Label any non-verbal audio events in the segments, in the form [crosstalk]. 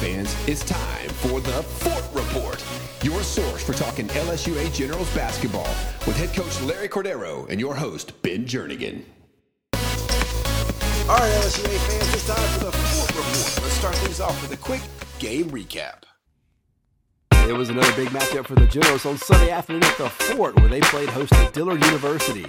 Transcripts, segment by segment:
LSUA fans, it's time for the Fort Report, your source for talking LSUA Generals basketball with head coach Larry Cordaro and your host, Ben Jernigan. All right, LSUA fans, it's time for the Fort Report. Let's start things off with a quick game recap. It was another big matchup for the Generals on Sunday afternoon at the Fort, where they played host to Dillard University.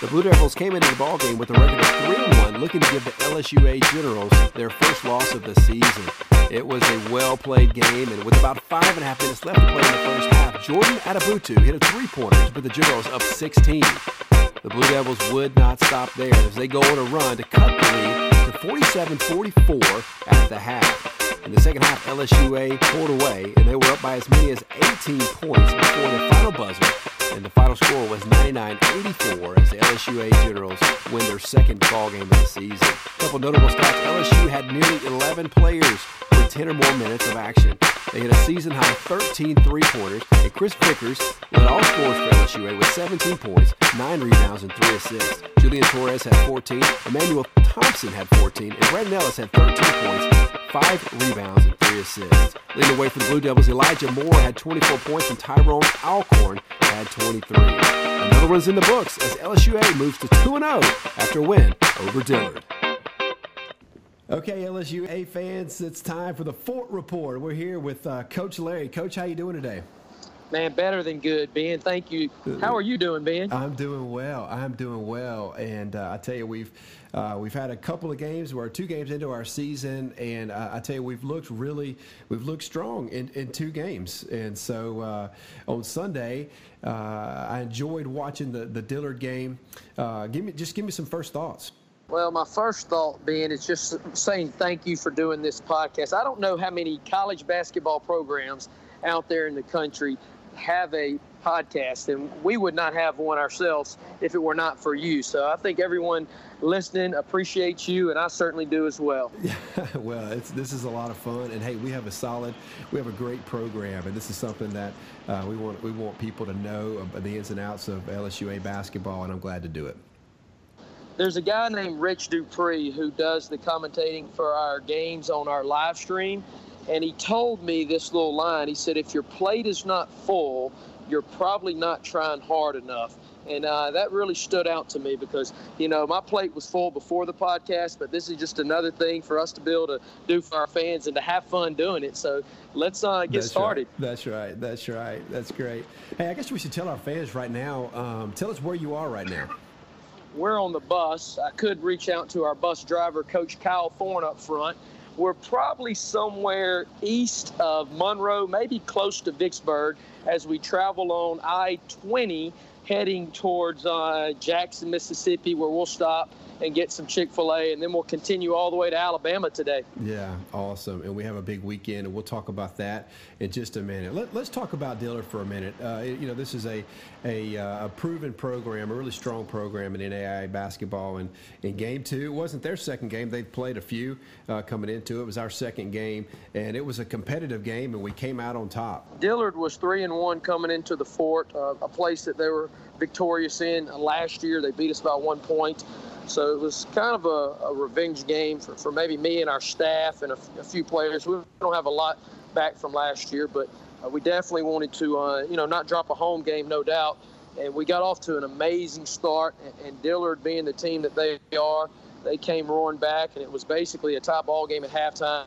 The Blue Devils came into the ballgame with a record of 3-1, looking to give the LSUA Generals their first loss of the season. It was a well-played game, and with about five and a half minutes left to play in the first half, Jordan Atabutu hit a three-pointer to put the Generals up 16. The Blue Devils would not stop there as they go on a run to cut the lead to 47-44 at the half. In the second half, LSUA pulled away, and they were up by as many as 18 points before the final buzzer and the final score was 99-84 as the LSUA Generals win their second ball game of the season. A couple notable stats: LSU had nearly 11 players with 10 or more minutes of action. They hit a season high 13 three-pointers, and Chris Vickers led all scores for LSUA with 17 points, 9 rebounds, and 3 assists. Julian Torres had 14, Emmanuel Thompson had 14, and Brandon Ellis had 13 points, 5 rebounds, and 3 assists. Leading the way for the Blue Devils, Elijah Moore had 24 points, and Tyrone Alcorn had 23. Another one's in the books as LSUA moves to 2-0 after a win over Dillard. Okay, LSUA fans, it's time for the Fort Report. We're here with uh, Coach Larry. Coach, how you doing today? Man, better than good, Ben. Thank you. How are you doing, Ben? I'm doing well. I'm doing well, and uh, I tell you, we've uh, we've had a couple of games. We're two games into our season, and uh, I tell you, we've looked really, we've looked strong in, in two games. And so uh, on Sunday, uh, I enjoyed watching the the Dillard game. Uh, give me just give me some first thoughts. Well, my first thought, Ben, is just saying thank you for doing this podcast. I don't know how many college basketball programs out there in the country have a podcast, and we would not have one ourselves if it were not for you. So I think everyone listening appreciates you, and I certainly do as well. Yeah, [laughs] well, this is a lot of fun, and hey, we have a solid, we have a great program, and this is something that uh, we want we want people to know the ins and outs of LSUA basketball, and I'm glad to do it. There's a guy named Rich Dupree who does the commentating for our games on our live stream and he told me this little line. He said, If your plate is not full, you're probably not trying hard enough. And uh, that really stood out to me because, you know, my plate was full before the podcast, but this is just another thing for us to be able to do for our fans and to have fun doing it. So let's uh, get That's started. Right. That's right. That's right. That's great. Hey, I guess we should tell our fans right now um, tell us where you are right now. We're on the bus. I could reach out to our bus driver, Coach Kyle Thorne, up front we're probably somewhere east of Monroe, maybe close to Vicksburg, as we travel on I 20 heading towards uh, Jackson, Mississippi, where we'll stop and get some Chick fil A, and then we'll continue all the way to Alabama today. Yeah, awesome. And we have a big weekend, and we'll talk about that in just a minute. Let, us talk about Dillard for a minute. Uh, you know, this is a, a, uh, a, proven program, a really strong program in NAIA basketball. And in game two, it wasn't their second game. They've played a few uh, coming into it. It was our second game, and it was a competitive game, and we came out on top. Dillard was 3 and 1 coming into the fort, uh, a place that they were victorious in last year. They beat us by one point. So it was kind of a, a revenge game for, for maybe me and our staff and a, a, few players. We don't have a lot back from last year, but uh, we definitely wanted to, uh, you know, not drop a home game, no doubt. And we got off to an amazing start. And, and Dillard, being the team that they are, they came roaring back, and it was basically a tie ball game at halftime.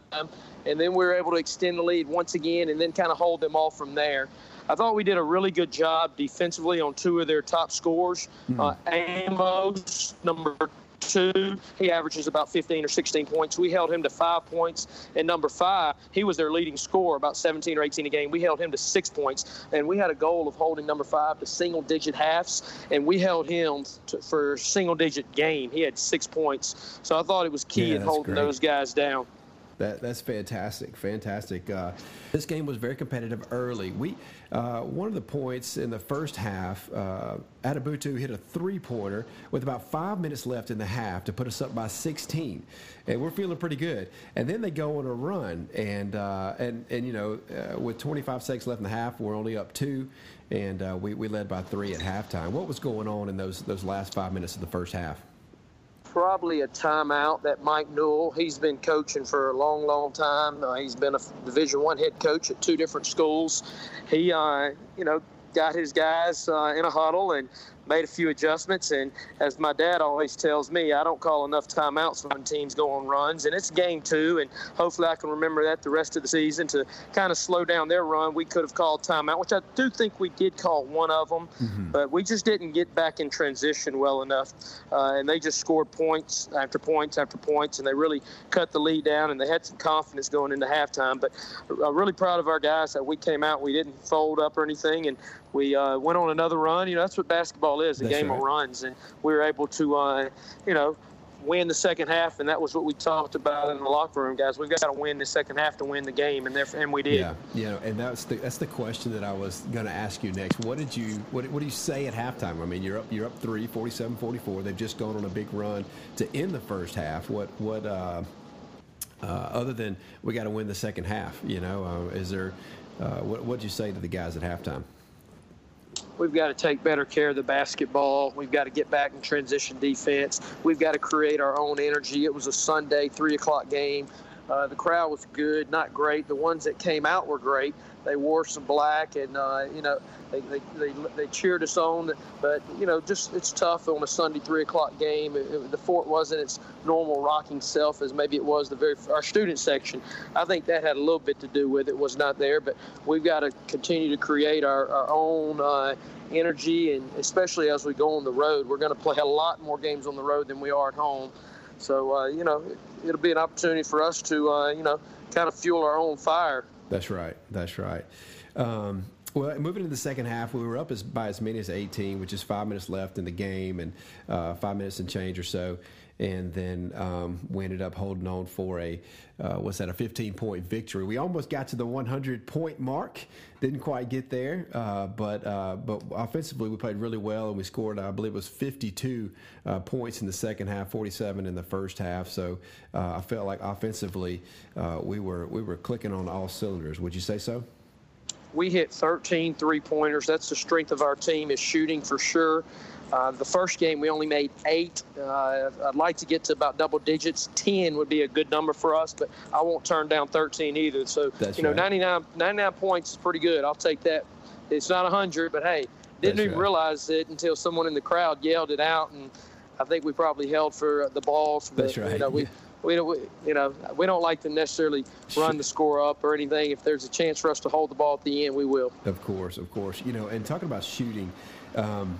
And then we were able to extend the lead once again, and then kind of hold them off from there. I thought we did a really good job defensively on two of their top scores. Mm-hmm. Uh, Amos, number two, he averages about 15 or 16 points. We held him to five points. And number five, he was their leading scorer, about 17 or 18 a game. We held him to six points. And we had a goal of holding number five to single digit halves. And we held him to, for single digit game. He had six points. So I thought it was key yeah, in holding great. those guys down. That, that's fantastic, fantastic. Uh, this game was very competitive early. We uh, one of the points in the first half, uh, Atabutu hit a three-pointer with about five minutes left in the half to put us up by 16, and we're feeling pretty good. And then they go on a run, and uh, and and you know, uh, with 25 seconds left in the half, we're only up two, and uh, we we led by three at halftime. What was going on in those those last five minutes of the first half? Probably a timeout that Mike Newell. He's been coaching for a long, long time. Uh, he's been a Division One head coach at two different schools. He, uh, you know, got his guys uh, in a huddle and made a few adjustments. And as my dad always tells me, I don't call enough timeouts when teams go on runs. And it's game two, and hopefully I can remember that the rest of the season to kind of slow down their run. We could have called timeout, which I do think we did call one of them, mm-hmm. but we just didn't get back in transition well enough. Uh, and they just scored points after points after points, and they really cut the lead down, and they had some confidence going into halftime. But I'm really proud of our guys that we came out, we didn't fold up or anything, and we uh, went on another run. You know, that's what basketball is a game right. of runs. And we were able to, uh, you know, win the second half, and that was what we talked about in the locker room, guys. We've got to win the second half to win the game, and and we did. Yeah, yeah, and that's the that's the question that I was going to ask you next. What did you what, what do you say at halftime? I mean, you're up you're up three, 47-44. They've just gone on a big run to end the first half. What what uh, uh, other than we got to win the second half? You know, uh, is there uh, what what'd you say to the guys at halftime? We've got to take better care of the basketball. We've got to get back in transition defense. We've got to create our own energy. It was a Sunday, 3 o'clock game. Uh, the crowd was good, not great. The ones that came out were great. They wore some black, and uh, you know they, they, they, they, cheered us on. But you know, just it's tough on a Sunday three o'clock game. It, it, the fort wasn't its normal rocking self as maybe it was the very our student section. I think that had a little bit to do with it. Was not there, but we've got to continue to create our, our own. Uh, energy and especially as we go on the road we're going to play a lot more games on the road than we are at home so uh, you know it'll be an opportunity for us to uh, you know kind of fuel our own fire that's right. That's right. Um, well, moving into the second half, we were up as, by as many as 18, which is five minutes left in the game and uh, five minutes and change or so. And then um, we ended up holding on for a, uh, what's that, a 15 point victory. We almost got to the 100 point mark, didn't quite get there, uh, but uh, but offensively we played really well and we scored, I believe it was 52 uh, points in the second half, 47 in the first half. So uh, I felt like offensively uh, we were we were clicking on all cylinders. Would you say so? we hit 13 three pointers. That's the strength of our team is shooting for sure. Uh, the first game we only made eight. Uh, I'd like to get to about double digits. Ten would be a good number for us, but I won't turn down 13 either. So That's you know, right. 99, 99 points is pretty good. I'll take that. It's not 100, but hey, didn't That's even right. realize it until someone in the crowd yelled it out, and I think we probably held for the ball. For That's the, right. You know, we, we don't, we, you know, we don't like to necessarily run the score up or anything. If there's a chance for us to hold the ball at the end, we will. Of course, of course. You know, and talking about shooting, um,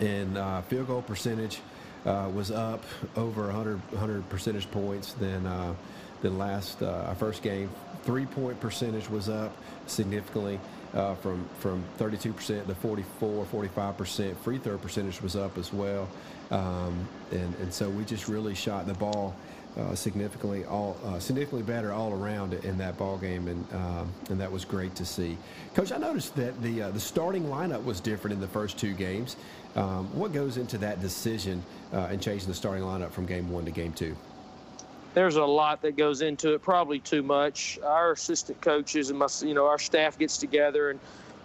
and uh, field goal percentage uh, was up over 100, 100 percentage points than uh, than last uh, our first game. Three point percentage was up significantly uh, from from 32 percent to 44, 45 percent. Free throw percentage was up as well, um, and and so we just really shot the ball. Uh, significantly all uh, significantly better all around in that ball game, and um, and that was great to see. Coach, I noticed that the uh, the starting lineup was different in the first two games. Um, what goes into that decision uh, and changing the starting lineup from game one to game two? There's a lot that goes into it, probably too much. Our assistant coaches and my, you know, our staff gets together and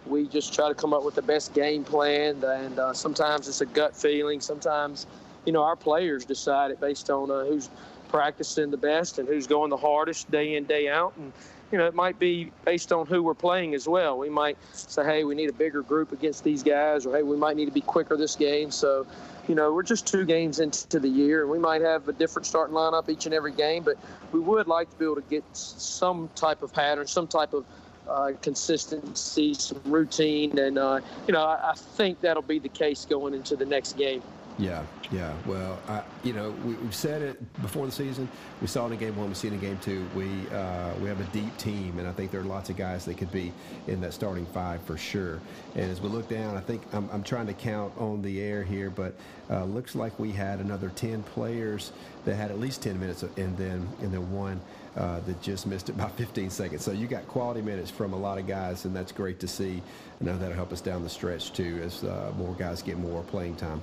we just try to come up with the best game plan. And uh, sometimes it's a gut feeling. Sometimes, you know, our players decide it based on uh, who's practicing the best and who's going the hardest day in day out and you know it might be based on who we're playing as well we might say hey we need a bigger group against these guys or hey we might need to be quicker this game so you know we're just two games into the year and we might have a different starting lineup each and every game but we would like to be able to get some type of pattern some type of uh, consistency, some routine, and uh, you know I, I think that'll be the case going into the next game. Yeah, yeah. Well, I, you know, we, have said it before the season. We saw it in game one. We see it in game two. We uh, we have a deep team, and I think there are lots of guys that could be in that starting five for sure. And as we look down, I think I'm, I'm trying to count on the air here, but uh, looks like we had another 10 players that had at least 10 minutes, and then and then one. Uh, that just missed it by [laughs] 15 seconds. So you got quality minutes from a lot of guys, and that's great to see. I know that'll help us down the stretch too, as uh, more guys get more playing time.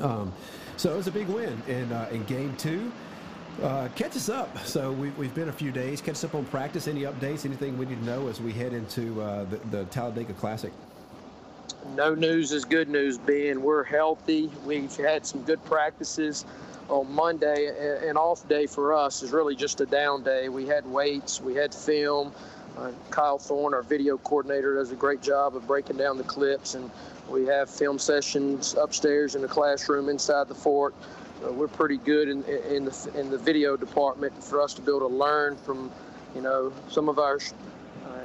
Um, so it was a big win in, uh, in game two. Uh, catch us up. So we, we've been a few days. Catch us up on practice. Any updates? Anything we need to know as we head into uh, the, the Talladega Classic? No news is good news, Ben. We're healthy. We've had some good practices. on Monday, an off day for us is really just a down day. We had weights, we had film. Uh, Kyle Thorne, our video coordinator, does a great job of breaking down the clips, and we have film sessions upstairs in the classroom inside the fort. Uh, we're pretty good in, in the in the video department for us to be able to learn from, you know, some of our uh,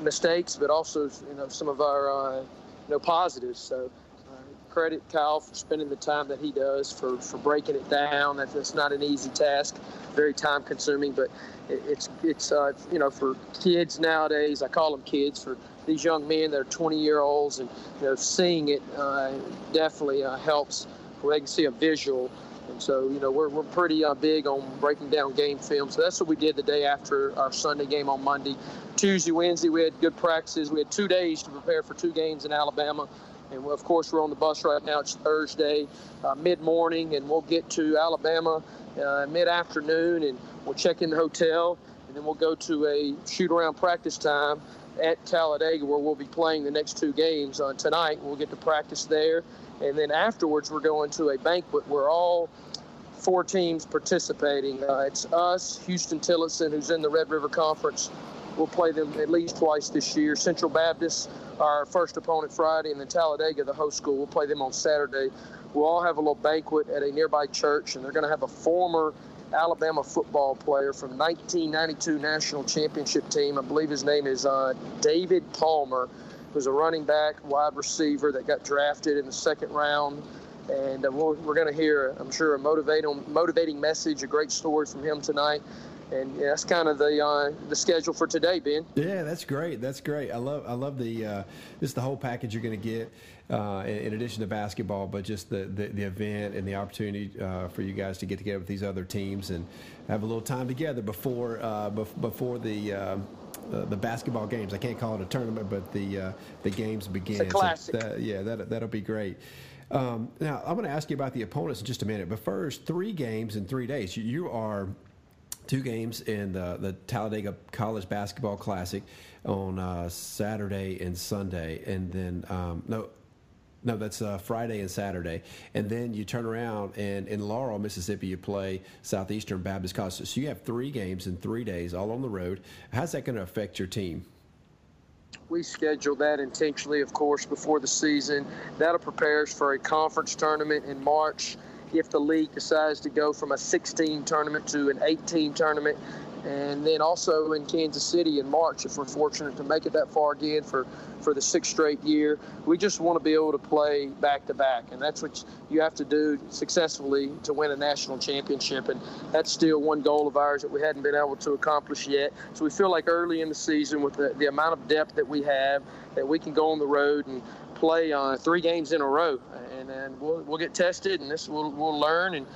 mistakes, but also you know some of our uh, you know positives. So credit Kyle for spending the time that he does for, for breaking it down. That's, not an easy task, very time consuming, but it, it's it's uh, you know for kids nowadays. I call them kids for these young men that are 20 year olds, and you know seeing it uh, definitely uh, helps where they can see a visual. And so, you know, we're, we're pretty uh, big on breaking down game film. So that's what we did the day after our Sunday game on Monday. Tuesday, Wednesday, we had good practices. We had two days to prepare for two games in Alabama. And of course, we're on the bus right now. It's Thursday, uh, mid morning, and we'll get to Alabama uh, mid afternoon and we'll check in the hotel. And then we'll go to a shoot around practice time at Talladega where we'll be playing the next two games on tonight. We'll get to practice there. And then afterwards, we're going to a banquet where all four teams participating. Uh, it's us, Huston-Tillotson, who's in the Red River Conference. We'll play them at least twice this year. Central Baptist, our first opponent Friday, and then Talladega, the host school. We'll play them on Saturday. We'll all have a little banquet at a nearby church, and they're going to have a former Alabama football player from 1992 national championship team. I believe his name is uh, David Palmer, who's a running back, wide receiver that got drafted in the second round. And uh, we're, we're going to hear, I'm sure, a motivating, motivating message, a great story from him tonight and yeah, that's kind of the uh, the schedule for today, Ben. Yeah, that's great. That's great. I love I love the uh, just the whole package you're going to get uh, in, in, addition to basketball, but just the the, the event and the opportunity uh, for you guys to get together with these other teams and have a little time together before uh, before the. Uh, the basketball games. I can't call it a tournament, but the the games begin. It's a classic. So that, yeah, that that'll be great. Um, now I'm going to ask you about the opponents in just a minute, but first, three games in three days. You, you are two games in the, the Talladega College Basketball Classic on uh, Saturday and Sunday, and then um, no. No, that's uh, Friday and Saturday, and then you turn around and in Laurel, Mississippi, you play Southeastern Baptist College. So you have three games in three days, all on the road. How's that going to affect your team? we schedule that intentionally, of course, before the season. That'll prepare us for a conference tournament in March if the league decides to go from a 16 tournament to an 18 tournament. And then also in Kansas City in March, if we're fortunate to make it that far again for, for the sixth straight year, we just want to be able to play back to back. And that's what you have to do successfully to win a national championship. And that's still one goal of ours that we hadn't been able to accomplish yet. So we feel like early in the season, with the, the amount of depth that we have, that we can go on the road and play uh, three games in a row and then we'll, we'll get tested, and this we'll, we'll learn, and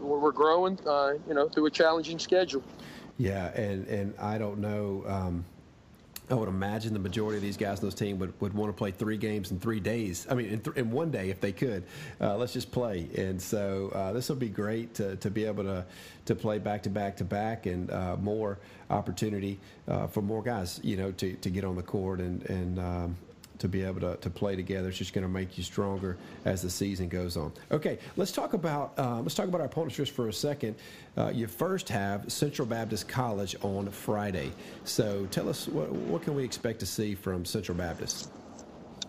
we're growing, uh, you know, through a challenging schedule. Yeah, and and I don't know. Um, I would imagine the majority of these guys on this team would, would want to play three games in three days. I mean, in, th- in one day if they could. Uh, let's just play. And so uh, this will be great to, to be able to to play back to back to back and uh, more opportunity uh, for more guys, you know, to, to get on the court and and um, to be able to, to play together. It's just going to make you stronger as the season goes on. Okay, let's talk about uh, let's talk about our opponents just for a second. Uh, you first have Central Baptist College on Friday. So tell us what what can we expect to see from Central Baptist?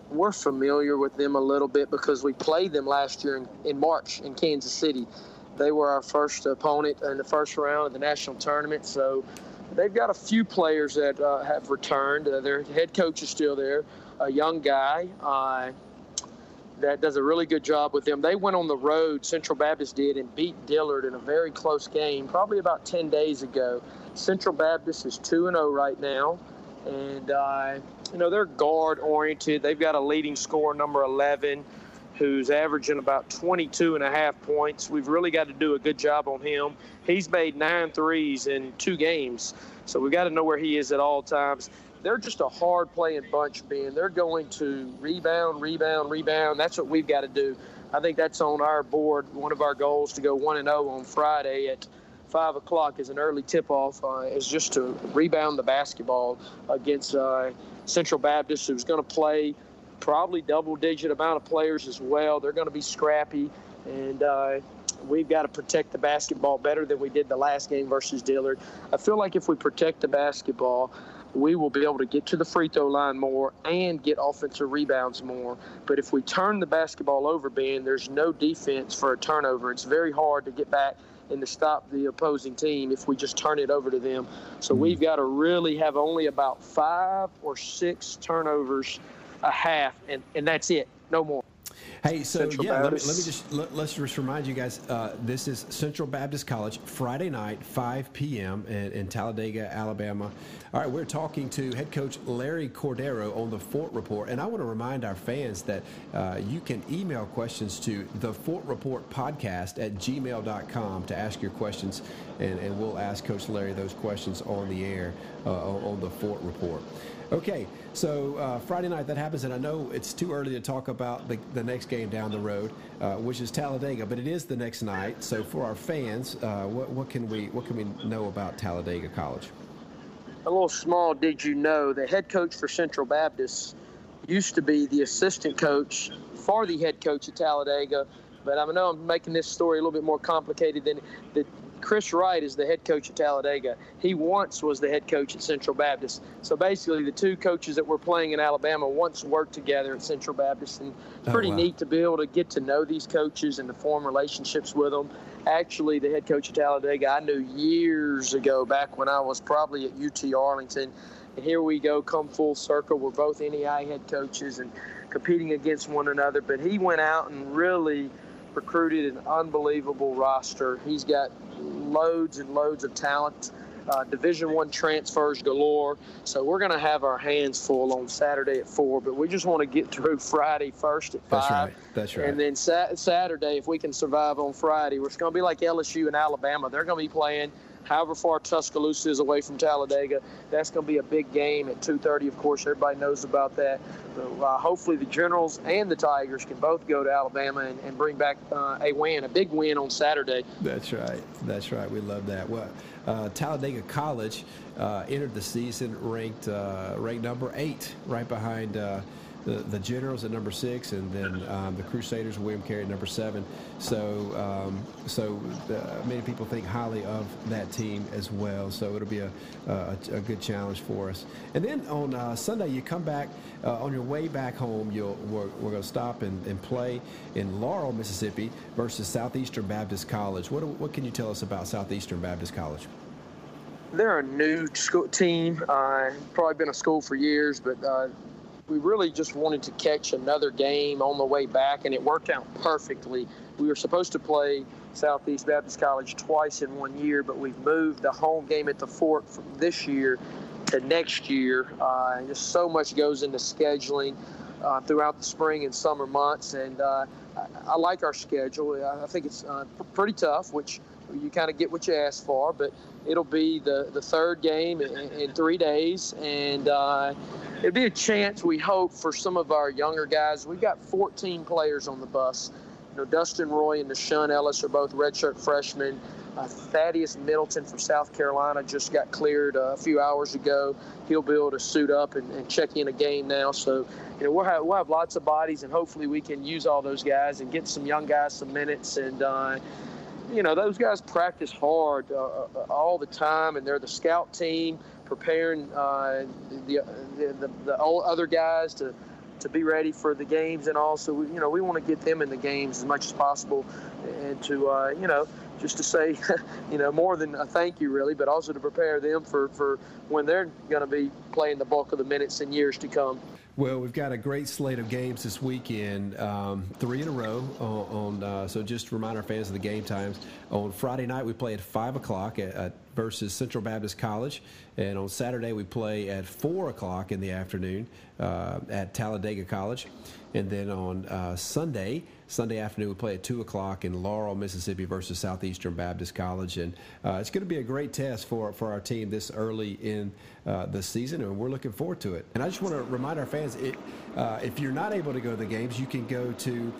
We're familiar with them a little bit because we played them last year in, in March in Kansas City. They were our first opponent in the first round of the national tournament. So they've got a few players that uh, have returned. Uh, their head coach is still there a young guy uh, that does a really good job with them. They went on the road, Central Baptist did, and beat Dillard in a very close game, probably about 10 days ago. Central Baptist is 2 0 right now. And, uh, you know, they're guard oriented. They've got a leading scorer, number 11, who's averaging about 22 and a half points. We've really got to do a good job on him. He's made nine threes in two games. So we've got to know where he is at all times they're just a hard playing bunch, Ben. They're going to rebound, rebound, rebound. That's what we've got to do. I think that's on our board. One of our goals to go 1 and 0 on Friday at 5 o'clock is an early tip off, uh, is just to rebound the basketball against uh, Central Baptist, who's going to play probably double digit amount of players as well. They're going to be scrappy. And, uh, we've got to protect the basketball better than we did the last game versus Dillard. I feel like if we protect the basketball, we will be able to get to the free throw line more and get offensive rebounds more. But if we turn the basketball over, Ben, there's no defense for a turnover. It's very hard to get back and to stop the opposing team if we just turn it over to them. So mm-hmm. we've got to really have only about five or six turnovers a half, and, and that's it, no more. Hey, so Central yeah, let me, let me, just let, us just remind you guys. Uh, this is Central Baptist College, Friday night, 5 p.m. In, in, Talladega, Alabama. All right, we're talking to head coach Larry Cordaro on the Fort Report, and I want to remind our fans that uh, you can email questions to the Fort Report podcast at gmail.com to ask your questions, and, and we'll ask Coach Larry those questions on the air uh, on the Fort Report. Okay, so uh, Friday night that happens, and I know it's too early to talk about the, the next game down the road, uh, which is Talladega, but it is the next night. So for our fans, uh, what, what, can we what can we know about Talladega College? A little small. Did you know the head coach for Central Baptist used to be the assistant coach for the head coach at Talladega? But I know I'm making this story a little bit more complicated than the Chris Wright is the head coach at Talladega. He once was the head coach at Central Baptist. So basically, the two coaches that were playing in Alabama once worked together at Central Baptist, and it's oh, pretty oh, wow. neat to be able to get to know these coaches and to form relationships with them. Actually, the head coach at Talladega I knew years ago, back when I was probably at UT Arlington. And here we go, come full circle. We're both NAIA head coaches and competing against one another. But he went out and really recruited an unbelievable roster. He's got loads and loads of talent. Uh, Division One transfers galore. So we're going to have our hands full on Saturday at four, but we just want to get through [laughs] Friday first at five. That's right. That's right. And then sa- Saturday, if we can survive on Friday, we're going to be like LSU and Alabama. They're going to be playing however far Tuscaloosa is away from Talladega. That's going to be a big game at 2:30. Of course, everybody knows about that. Uh, hopefully, the Generals and the Tigers can both go to Alabama and, and bring back uh, a win, a big win on Saturday. That's right. That's right. We love that. Well, uh, Talladega College uh, entered the season ranked uh, ranked number eight, right behind uh, the, the Generals at number six, and then um, the Crusaders, William Carey at number seven. So, um, so uh, many people think highly of that team as well. So it'll be a, a, a good challenge for us. And then on uh, Sunday, you come back uh, on your way back home. You'll we're, we're going to stop and, and play in Laurel, Mississippi, versus Southeastern Baptist College. What what can you tell us about Southeastern Baptist College? They're a new school team. Uh, probably been a school for years, but uh, we really just wanted to catch another game on the way back, and it worked out perfectly. We were supposed to play Southeast Baptist College twice in one year, but we've moved the home game at the fort from this year to next year. Uh, and just so much goes into scheduling uh, throughout the spring and summer months, and uh, I, I, like our schedule. I think it's uh, pretty tough, which you kind of get what you ask for, but it'll be the, the third game in, in three days, and uh, it'd be a chance we hope for some of our younger guys. We've got 14 players on the bus. You know, Dustin Roy and Deshaun Ellis are both redshirt freshmen. Uh, Thaddeus Middleton from South Carolina just got cleared uh, a few hours ago. He'll be able to suit up and, and check in a game now. So, you know, we'll have, we'll have lots of bodies, and hopefully we can use all those guys and get some young guys some minutes. And, uh, you know, those guys practice hard uh, uh, all the time, and they're the scout team preparing uh, the, the, the, the other guys to to be ready for the games and also you know we want to get them in the games as much as possible and to uh, you know just to say [laughs] you know more than a thank you really but also to prepare them for for when they're going to be playing the bulk of the minutes in years to come well, we've got a great slate of games this weekend, um, three in a row. On, uh, so just to remind our fans of the game times. On Friday night, we play at five o'clock at, at versus Central Baptist College, and on Saturday we play at four o'clock in the afternoon uh, at Talladega College, and then on uh, Sunday Sunday afternoon, we play at 2 o'clock in Laurel, Mississippi versus Southeastern Baptist College. And uh, it's going to be a great test for, for our team this early in uh, the season, and we're looking forward to it. And I just want to remind our fans it, uh, if you're not able to go to the games, you can go to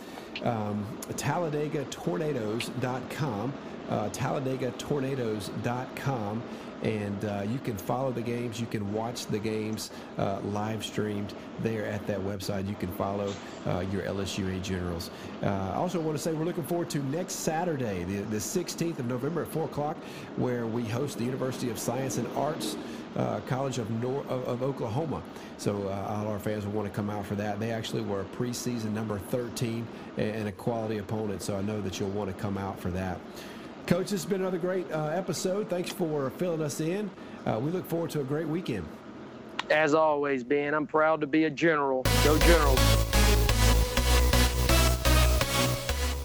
um, TalladegaTornadoes.com, uh, TalladegaTornadoes.com and uh, you can follow the games. You can watch the games uh, live streamed there at that website. You can follow uh, your LSUA Generals. Uh, I also want to say we're looking forward to next Saturday, the, the 16th of November at 4 o'clock, where we host the University of Science and Arts uh, College of, Nor- of, of, Oklahoma. So uh, all our fans will want to come out for that. They actually were a preseason number 13 and a quality opponent, so I know that you'll want to come out for that. Coach, this has been another great uh, episode. Thanks for filling us in. Uh, we look forward to a great weekend. As always, Ben, I'm proud to be a general. Go Generals.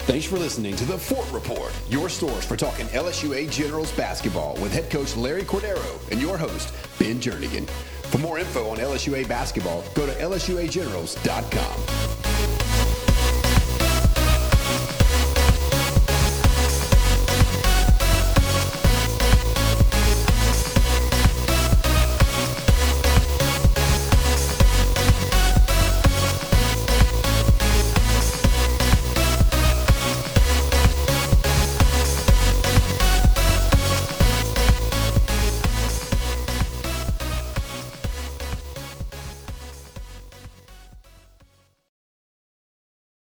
Thanks for listening to the Fort Report, your source for talking LSUA Generals basketball with head coach Larry Cordaro and your host, Ben Jernigan. For more info on LSUA basketball, go to lsuagenerals.com.